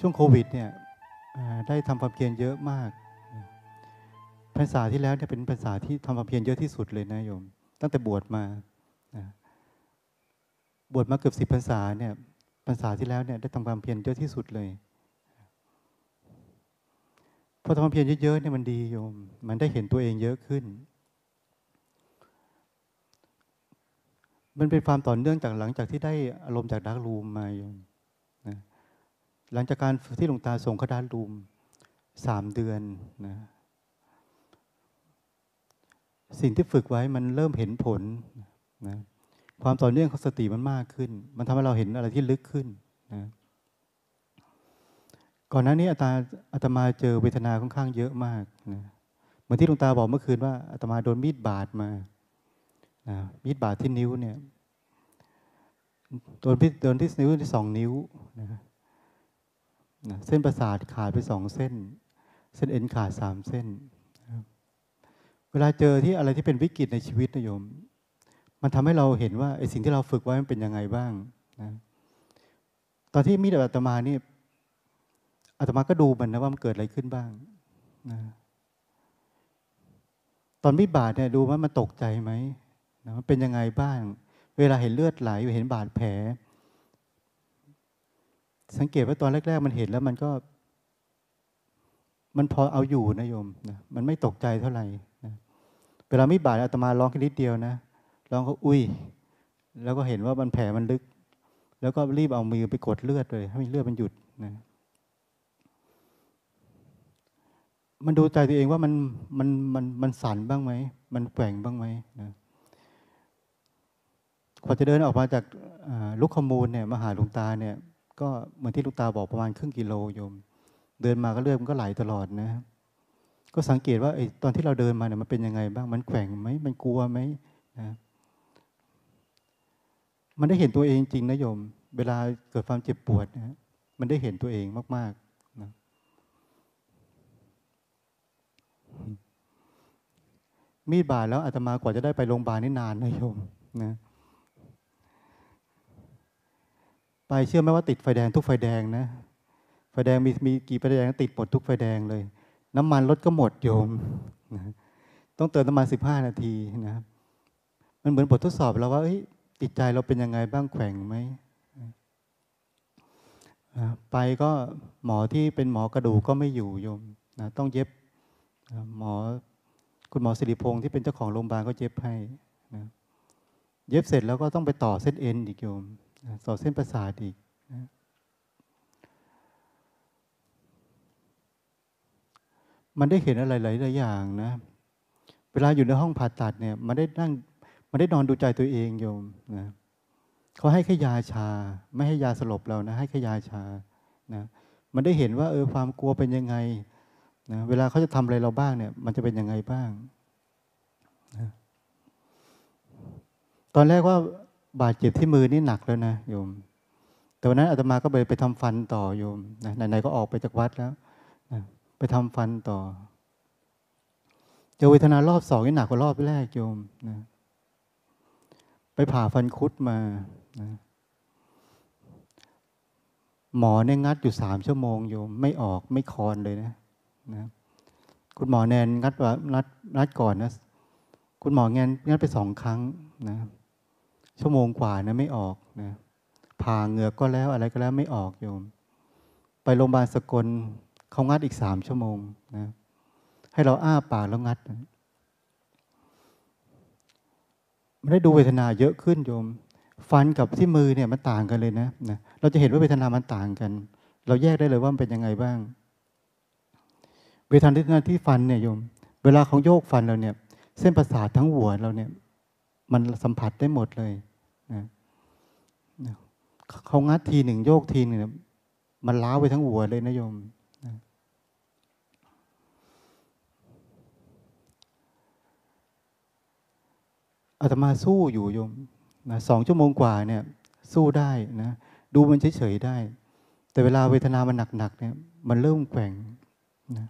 ช่วงโควิดเนี่ยได้ทำความเพียรเยอะมากภาษาที่แล้วเนี่ยเป็นภาษาที่ทำความเพียรเยอะที่สุดเลยนะโยม ตั้งแต่บวชมาบวชมาเกือบสิบภาษาเนี่ยภาษาที่แล้วเนี่ยได้ทำความเพียรเยอะที่สุดเลยพอทำความเพียรเยอะๆเนี่ยมันดีโยม มันได้เห็นตัวเองเยอะขึ้น มันเป็นความต่อเนื่องจากหลังจากที่ได้อารมณ์จากดักรูมมาโยม หลังจากการที่หลวงตาส่งเขาดักรูมสามเดือนนะสิ่งที่ฝึกไว้มันเริ่มเห็นผลนะความต่อเนื่องของสติมันมากขึ้น มันทำให้เราเห็นอะไรที่ลึกขึ้นนะก่อนหน้านี้อาตาอาตมาเจอเวทนาค่อนข้างเยอะมากนะเหมือนที่หลวงตาบอกเมื่อคืนว่าอาตมาโดนมีดบาดมานะมีดบาดที่นิ้วเนี่ยโดนพิโดนที่นิ้วที่สองนิ้วนะ นะเส้นประสาทขาดไปสองเส้น เส้นเอ็นขาดสามเส้น เวลาเจอที่อะไรที่เป็นวิกฤตในชีวิตนะโยม มันทำให้เราเห็นว่าไอ้สิ่งที่เราฝึกไว้มันเป็นยังไงบ้างนะตอนที่มีดอาตมานี่อาตมาก็ดูมันนะว่ามันเกิดอะไรขึ้นบ้างนะตอนมีบาดเนี่ยดูว่ามันตกใจไหมนะมันเป็นยังไงบ้าง เวลาเห็นเลือดไหลเห็นบาดแผล สังเกตว่าตอนแรก ๆ มันเห็นแล้วมันก็ มันพอเอาอยู่นะโยมนะมันไม่ตกใจเท่าไหร่เวลาไม่บาดอาตมาร้องแค่นิดเดียวนะร้องก็อุ้ย แล้วก็เห็นว่ามันแผลมันลึก แล้วก็รีบเอามือไปกดเลือดเลยให้เลือดมันหยุดนะมันดูใจตัวเองว่ามันมันมันมันสั่นบ้างไหม มันแกว่งบ้างไหมนะกว่าจะเดินออกมาจากลูกขมูลเนี่ยมาหาหลวงตาเนี่ย ก็เหมือนที่ลูกตาบอกประมาณครึ่งกิโลโยม เดินมาก็เลือดมันก็ไหลตลอดนะก็สังเกตว่าไอ้ตอนที่เราเดินมาเนี่ยมันเป็นยังไงบ้างมันแข็งไหมมันกลัวไหมนะมันได้เห็นตัวเองจริงนะโยม เวลาเกิดความเจ็บปวดนะมันได้เห็นตัวเองมากๆนะมีดบาดแล้วอาตมากว่าจะได้ไปโรงพยาบาลนี่นานนะโยมนะ ไปเชื่อไหมว่าติดไฟแดงทุกไฟแดงนะ ไฟแดงมีมีกี่ไฟแดงติดหมดทุกไฟแดงเลย น้ำมันรถก็หมดโยมนะต้องเติมน้ำมันสิบห้านาทีนะมันเหมือนบททดสอบเราว่าจิตใจเราเป็นยังไงบ้างแข็งไหมไปก็หมอที่เป็นหมอกระดูกก็ไม่อยู่โยมนะต้องเย็บหมอคุณหมอสิริพงศ์ที่เป็นเจ้าของโรงพยาบาลก็เย็บให้นะเย็บเสร็จแล้วก็ต้องไปต่อเส้นเอ็นอีกโยม ต่อเส้นประสาทอีกนะมันได้เห็นอะไรหลายๆอย่างนะ เวลาอยู่ในห้องผ่าตัดเนี่ย มันได้นั่ง มันได้นอนดูใจตัวเองโยมนะเขาให้แค่ยาชา ไม่ให้ยาสลบเรานะ ให้แค่ยาชา นะ มันได้เห็นว่า เออความกลัวเป็นยังไงนะเวลาเขาจะทำอะไรเราบ้างเนี่ย มันจะเป็นยังไงบ้างนะตอนแรกว่า บาดเจ็บที่มือนี่หนักแล้วนะโยม แต่วันนั้นอาตมาก็ไปไปทำฟันต่อโยมนะไหนๆก็ออกไปจากวัดแล้วนะไปทำฟันต่อ เจอเวทนารอบสองนี่หนักกว่ารอบแรกโยมนะไปผ่าฟันคุดมานะหมอเนี่ยงัดอยู่สามชั่วโมงโยม ไม่ออกไม่คอนเลยนะนะคุณหมอแนนงัดว่านัดนัดก่อนนะ คุณหมอแนนงัดไปสองครั้งนะ ชั่วโมงกว่านะไม่ออกนะผ่าเหงือกก็แล้วอะไรก็แล้วไม่ออกโยม ไปโรงพยาบาลสกลเขางัดอีกสามชั่วโมงนะให้เราอ้าปากแล้วงัดมันได้ดูเวทนาเยอะขึ้นโยม ฟันกับที่มือเนี่ยมันต่างกันเลยนะนะ เราจะเห็นว่าเวทนามันต่างกัน เราแยกได้เลยว่ามันเป็นยังไงบ้าง เวทนาที่ฟันเนี่ยโยม เวลาของโยกฟันเราเนี่ย เส้นประสาททั้งหัวเราเนี่ย มันสัมผัสได้หมดเลย เขางัดทีหนึ่งโยกทีหนึ่งมันล้าไปทั้งหัวเลยนะโยมอาตมาสู้อยู่โยมนะสองชั่วโมงกว่าเนี่ย สู้ได้นะดูมันเฉยๆได้ แต่เวลาเวทนามันหนักๆเนี่ยมันเริ่มแกว่งนะ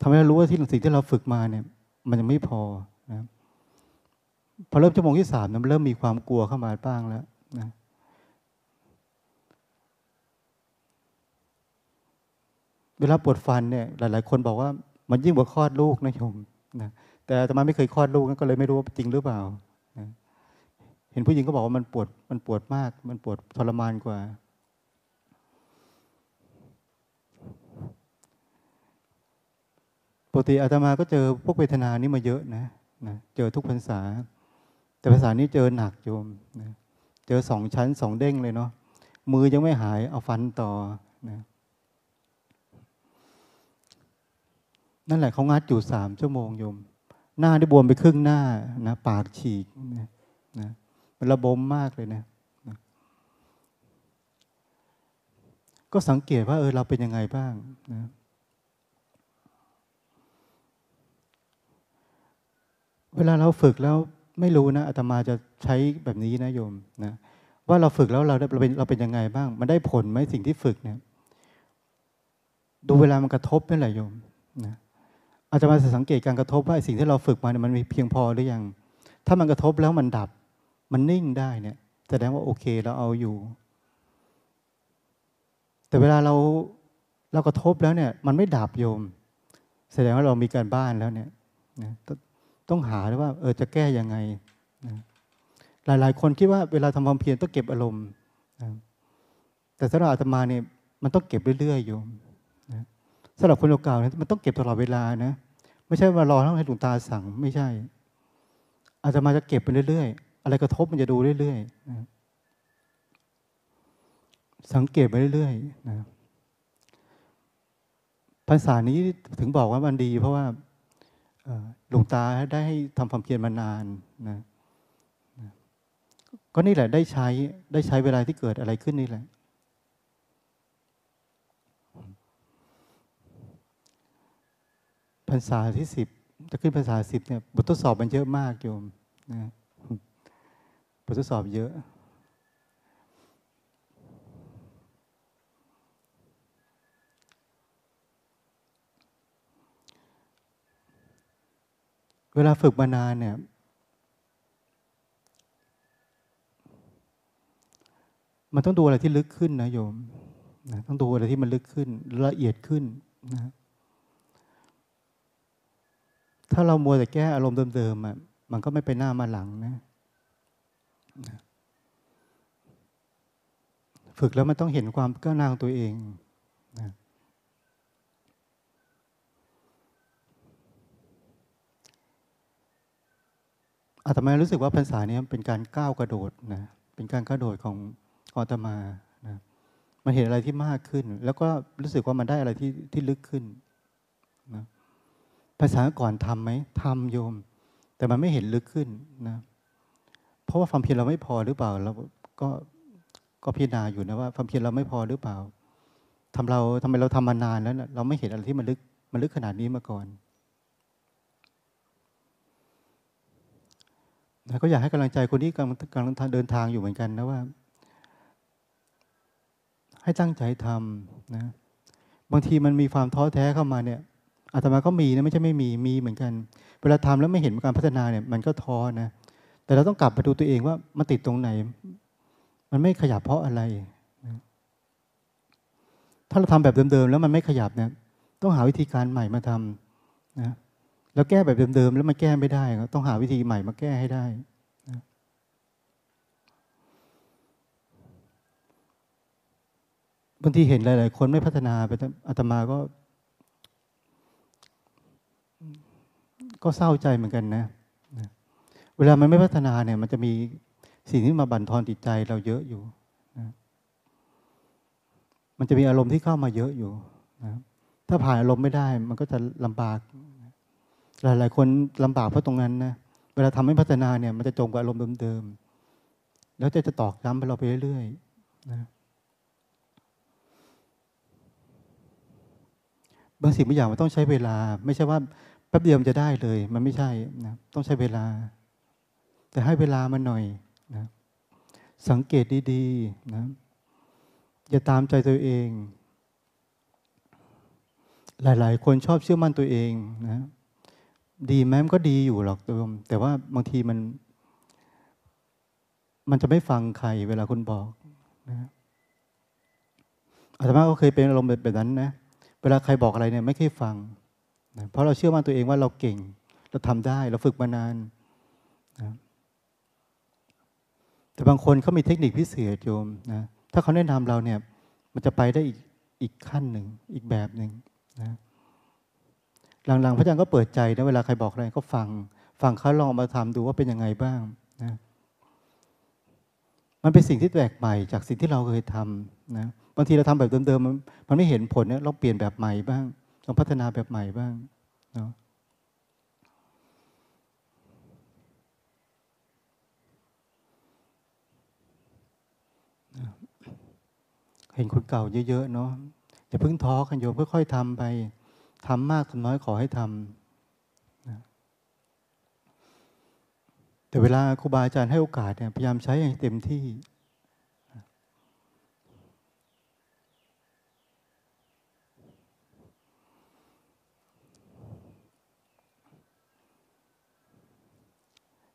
ทำให้เรารู้ว่าที่สิ่งที่เราฝึกมาเนี่ย มันยังไม่พอนะ พอเริ่มชั่วโมงที่สามมันเริ่มมีความกลัวเข้ามาบ้างแล้วนะเวลาปวดฟันเนี่ยหลาย ๆ คนบอกว่ามันยิ่งกว่าคลอดลูกนะโยมนะแต่อาตมาไม่เคยคลอดลูกก็เลยไม่รู้ว่าจริงหรือเปล่านะเห็นผู้หญิงก็บอกว่ามันปวดมันปวดมาก มันปวดทรมานกว่า ปกติอาตมาก็เจอพวกเวทนานี้มาเยอะนะนะเจอทุกภาษา แต่ภาษานี้เจอหนักโยมนะเจอสองชั้นสองเด้งเลยเนาะมือยังไม่หายเอาฟันต่อนะนั่นแหละเขางัดอยู่สามชั่วโมงโยม หน้าได้บวมไปครึ่งหน้านะปากฉีกนะนะมันระบมมากเลยนะนะ ก็สังเกตว่าเออเราเป็นยังไงบ้างนะเวลาเราฝึกแล้ว ไม่รู้นะอาตมาจะใช้แบบนี้นะโยมนะว่าเราฝึกแล้วเราได้เราเป็นเราเป็นยังไงบ้าง มันได้ผลไหมสิ่งที่ฝึกเนี่ย ดูเวลามันกระทบนี่แหละโยมนะอาจจะมาสังเกตการกระทบว่าสิ่งที่เราฝึกมาเนี่ยมันมีเพียงพอหรือยัง ถ้ามันกระทบแล้วมันดับ มันนิ่งได้เนี่ยแสดงว่าโอเคเราเอาอยู่ แต่เวลาเราเรากระทบแล้วเนี่ย มันไม่ดับโยม แสดงว่าเรามีการบ้านแล้วเนี่ยนะ ต้องหาว่าเออจะแก้ยังไงนะหลาย ๆ คนคิดว่าเวลาทำความเพียรต้องเก็บอารมณ์นะแต่สำหรับอาตมาเนี่ยมันต้องเก็บเรื่อยๆโยมนะสำหรับคนเก่าๆเนี่ยมันต้องเก็บตลอดเวลานะไม่ใช่มารอให้หลวงตาสั่งไม่ใช่ อาตมาจะเก็บไปเรื่อยๆ อะไรกระทบมันจะดูเรื่อยๆนะสังเกตไปเรื่อยๆนะภาษานี้ถึงบอกว่ามันดี เพราะว่า หลวงตาได้ให้ทำความเพียรมานานนะก็นี่แหละได้ใช้ได้ใช้เวลาที่เกิดอะไรขึ้นนี่แหละ พรรษาที่สิบจะขึ้นพรรษาสิบเนี่ยบททดสอบมันเยอะมากโยมนะบททดสอบเยอะ เวลาฝึกมานานเนี่ย มันต้องดูอะไรที่ลึกขึ้นนะโยมนะต้องดูอะไรที่มันลึกขึ้น ละเอียดขึ้นนะถ้าเรามัวแต่แก้อารมณ์เดิมๆอะมันก็ไม่ไปหน้ามาหลังนะนะฝึกแล้วมันต้องเห็นความก้าวหน้าของตัวเองนะ อาตมารู้สึกว่าภาษานี้เป็นการก้าวกระโดดนะเป็นการกระโดดของอาตมานะมันเห็นอะไรที่มากขึ้น แล้วก็รู้สึกว่ามันได้อะไรที่ที่ลึกขึ้นนะภาษาก่อนทำไหมทำโยม แต่มันไม่เห็นลึกขึ้นนะเพราะว่าความเพียรเราไม่พอหรือเปล่าเราก็ก็พิจารณาอยู่นะว่าความเพียรเราไม่พอหรือเปล่าทำเราทำไมเราทำมานานแล้วนะเราไม่เห็นอะไรที่มันลึกมันลึกขนาดนี้มาก่อน นะก็อยากให้กำลังใจคนที่กำลังกำลังเดินทางอยู่เหมือนกันนะว่า ให้ตั้งใจทำนะบางทีมันมีความท้อแท้เข้ามาเนี่ยอาตมาก็มีนะไม่ใช่ไม่มีมีเหมือนกัน เวลาทำแล้วไม่เห็นการพัฒนาเนี่ย มันก็ท้อนะแต่เราต้องกลับมาดูตัวเองว่ามันติดตรงไหน มันไม่ขยับเพราะอะไรนะถ้าเราทำแบบเดิมๆแล้วมันไม่ขยับเนี่ย ต้องหาวิธีการใหม่มาทำนะ แล้วแก้แบบเดิมๆแล้วมันแก้ไม่ได้ต้องหาวิธีใหม่มาแก้ให้ได้นะบางทีเห็นหลาย ๆ คนไม่พัฒนาไปอาตมาก็ ก็เศร้าใจเหมือนกันนะเวลามันไม่พัฒนาเนี่ย มันจะมีสิ่งที่มาบั่นทอนจิตใจเราเยอะอยู่นะมันจะมีอารมณ์ที่เข้ามาเยอะอยู่นะถ้าผ่านอารมณ์ไม่ได้ มันก็จะลำบาก หลายๆ คนลำบากเพราะตรงนั้นนะเวลาทำให้พัฒนาเนี่ยมันจะจมกับอารมณ์เดิมๆแล้วจะจะตอกย้ำไปเราไปเรื่อยๆนะบางสิ่งบางอย่างมันต้องใช้เวลา ไม่ใช่ว่าแป๊บเดียวมันจะได้เลย มันไม่ใช่นะต้องใช้เวลา แต่ให้เวลามันหน่อยนะสังเกตดีๆนะอย่าตามใจตัวเอง หลาย ๆ คนชอบเชื่อมั่นตัวเองนะ ดีแม้มันก็ดีอยู่หรอกตัวแต่ว่าบางทีมัน มันจะไม่ฟังใครเวลาคุณบอกนะอาตมาก็เคยเป็นอารมณ์แบบนั้นนะเวลาใครบอกอะไรเนี่ยไม่เคยฟังนะเพราะเราเชื่อมั่นตัวเองว่าเราเก่ง เราทำได้ เราฝึกมานานนะแต่บางคนเขามีเทคนิคพิเศษโยมนะถ้าเขาแนะนำเราเนี่ย มันจะไปได้อีกอีกขั้นหนึ่งอีกแบบหนึ่งนะ หลังๆ พระอาจารย์ก็เปิดใจนะเวลาใครบอกอะไรก็ฟัง ฟังเขาลองมาทำดูว่าเป็นยังไงบ้างนะมันเป็นสิ่งที่แปลกใหม่จากสิ่งที่เราเคยทำนะบางทีเราทำแบบเดิมๆ มันมันไม่เห็นผลเนี่ยเราเปลี่ยนแบบใหม่บ้างลองพัฒนาแบบใหม่บ้างเนาะเห็นคนเก่าเยอะๆเนาะอย่าเพิ่งท้อกันโยมค่อยๆทำไป ทำมากทำน้อยขอให้ทำนะแต่เวลาครูบาอาจารย์ให้โอกาสเนี่ยพยายามใช้ให้เต็มที่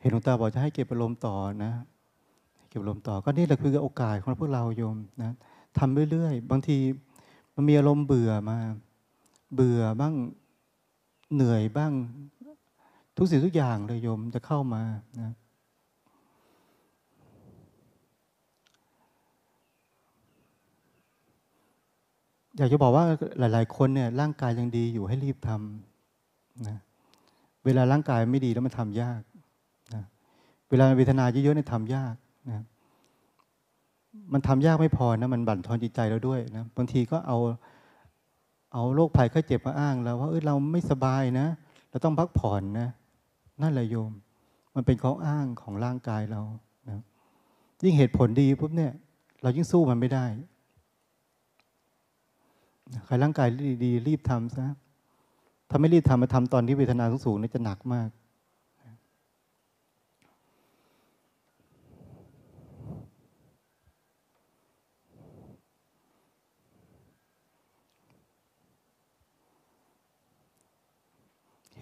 เห็นหลวงตาบอกจะให้เก็บอารมณ์ต่อนะ เก็บอารมณ์ต่อก็นี่แหละคือโอกาสของพวกเราโยมนะทำเรื่อยๆ บางทีมันมีอารมณ์เบื่อมา เบื่อบ้างเหนื่อยบ้าง ทุกสิ่งทุกอย่างเลยโยมจะเข้ามานะอยากจะบอกว่าหลาย ๆ คนเนี่ยร่างกายยังดีอยู่ให้รีบทำนะเวลาร่างกายไม่ดีแล้วมันทำยากนะเวลาเวทนาเยอะๆเนี่ยทำยากนะมันทำยากไม่พอนะมันบั่นทอนจิตใจเราด้วยนะบางทีก็เอา เอาโรคภัยไข้เจ็บมาอ้างแล้วว่าเออเราไม่สบายนะ เราต้องพักผ่อนนะ นั่นแหละโยม มันเป็นข้ออ้างของร่างกายเรานะยิ่งเหตุผลดีปุ๊บเนี่ย เรายิ่งสู้มันไม่ได้ใครร่างกายดีรีบทำซะถ้าไม่รีบทำมาทำตอนที่เวทนาสูงๆนี่จะหนักมาก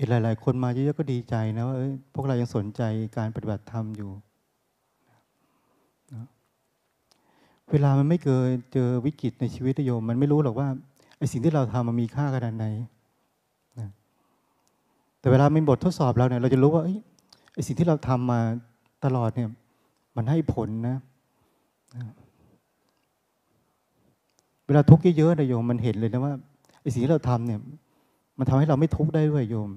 เห็นหลาย ๆ คนมาเยอะๆก็ดีใจนะว่าพวกเรายังสนใจการปฏิบัติธรรมอยู่นะเวลามันไม่เกิดเจอวิกฤตในชีวิตโยม มันไม่รู้หรอกว่าไอ้สิ่งที่เราทำมันมีค่าขนาดไหนนะแต่เวลามีบททดสอบเราเนี่ย เราจะรู้ว่าไอ้สิ่งที่เราทำมาตลอดเนี่ย มันให้ผลนะนะเวลาทุกข์เยอะๆนะโยมมันเห็นเลยนะว่าไอ้สิ่งที่เราทำเนี่ย มันทำให้เราไม่ทุกข์ได้ด้วยโยม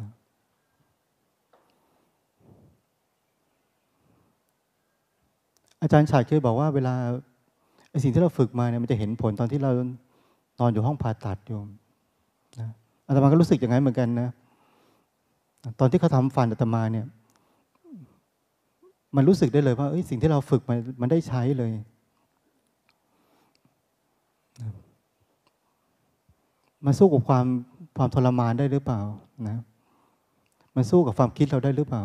นะอาจารย์ฉายเคยบอกว่าเวลาไอ้สิ่งที่เราฝึกมาเนี่ยมันจะเห็นผลตอนที่เรานอนอยู่ห้องผ่าตัดโยมนะอาตมาก็รู้สึกอย่างนั้นเหมือนกันนะ ตอนที่เขาทำฟันอาตมาเนี่ย มันรู้สึกได้เลยว่าสิ่งที่เราฝึกมันมันได้ใช้เลย มันสู้กับความความทรมานได้หรือเปล่านะมันสู้กับความคิดเราได้หรือเปล่า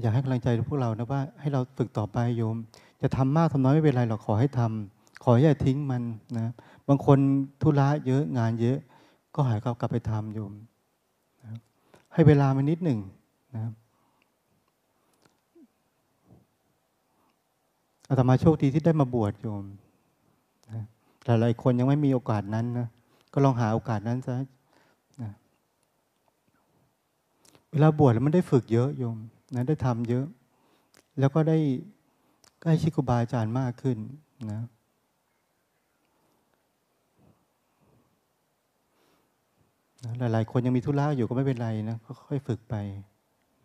อยากให้กำลังใจพวกเรานะว่า ให้เราฝึกต่อไปโยม จะทำมากทำน้อยไม่เป็นไรเราขอให้ทำขออย่าทิ้งมันนะบางคนธุระเยอะงานเยอะ ก็หายกลับไปทำโยมนะให้เวลามันนิดหนึ่งนะ อาตมาโชคดีที่ได้มาบวชโยมนะหลายคนยังไม่มีโอกาสนั้นนะก็ลองหาโอกาสนั้นซะนะเวลาบวชแล้วมันได้ฝึกเยอะโยมนะได้ทำเยอะ แล้วก็ได้ใกล้ชิดครูบาอาจารย์มากขึ้นนะหลายๆคนยังมีธุระอยู่ก็ไม่เป็นไรนะค่อยๆฝึกไป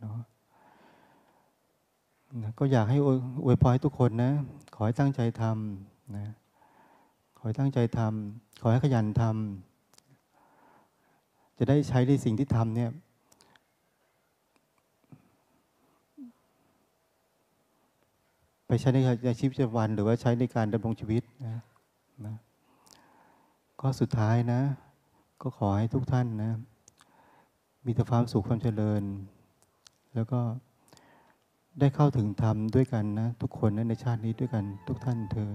เนาะ ก็อยากให้อวยพรให้ทุกคนนะ ขอให้ตั้งใจทำนะ ขอให้ตั้งใจทำขอให้ขยันทำจะได้ใช้ในสิ่งที่ทำเนี่ยไปใช้ในชีวิตประจำวันหรือว่าใช้ในการดำรงชีวิตนะนะก็สุดท้ายนะ ก็ขอให้ทุกท่านนะ มีแต่ความสุขความเจริญ แล้วก็ ได้เข้าถึงธรรมด้วยกันนะ ทุกคนนะในชาตินี้ด้วยกันทุกท่านเทอ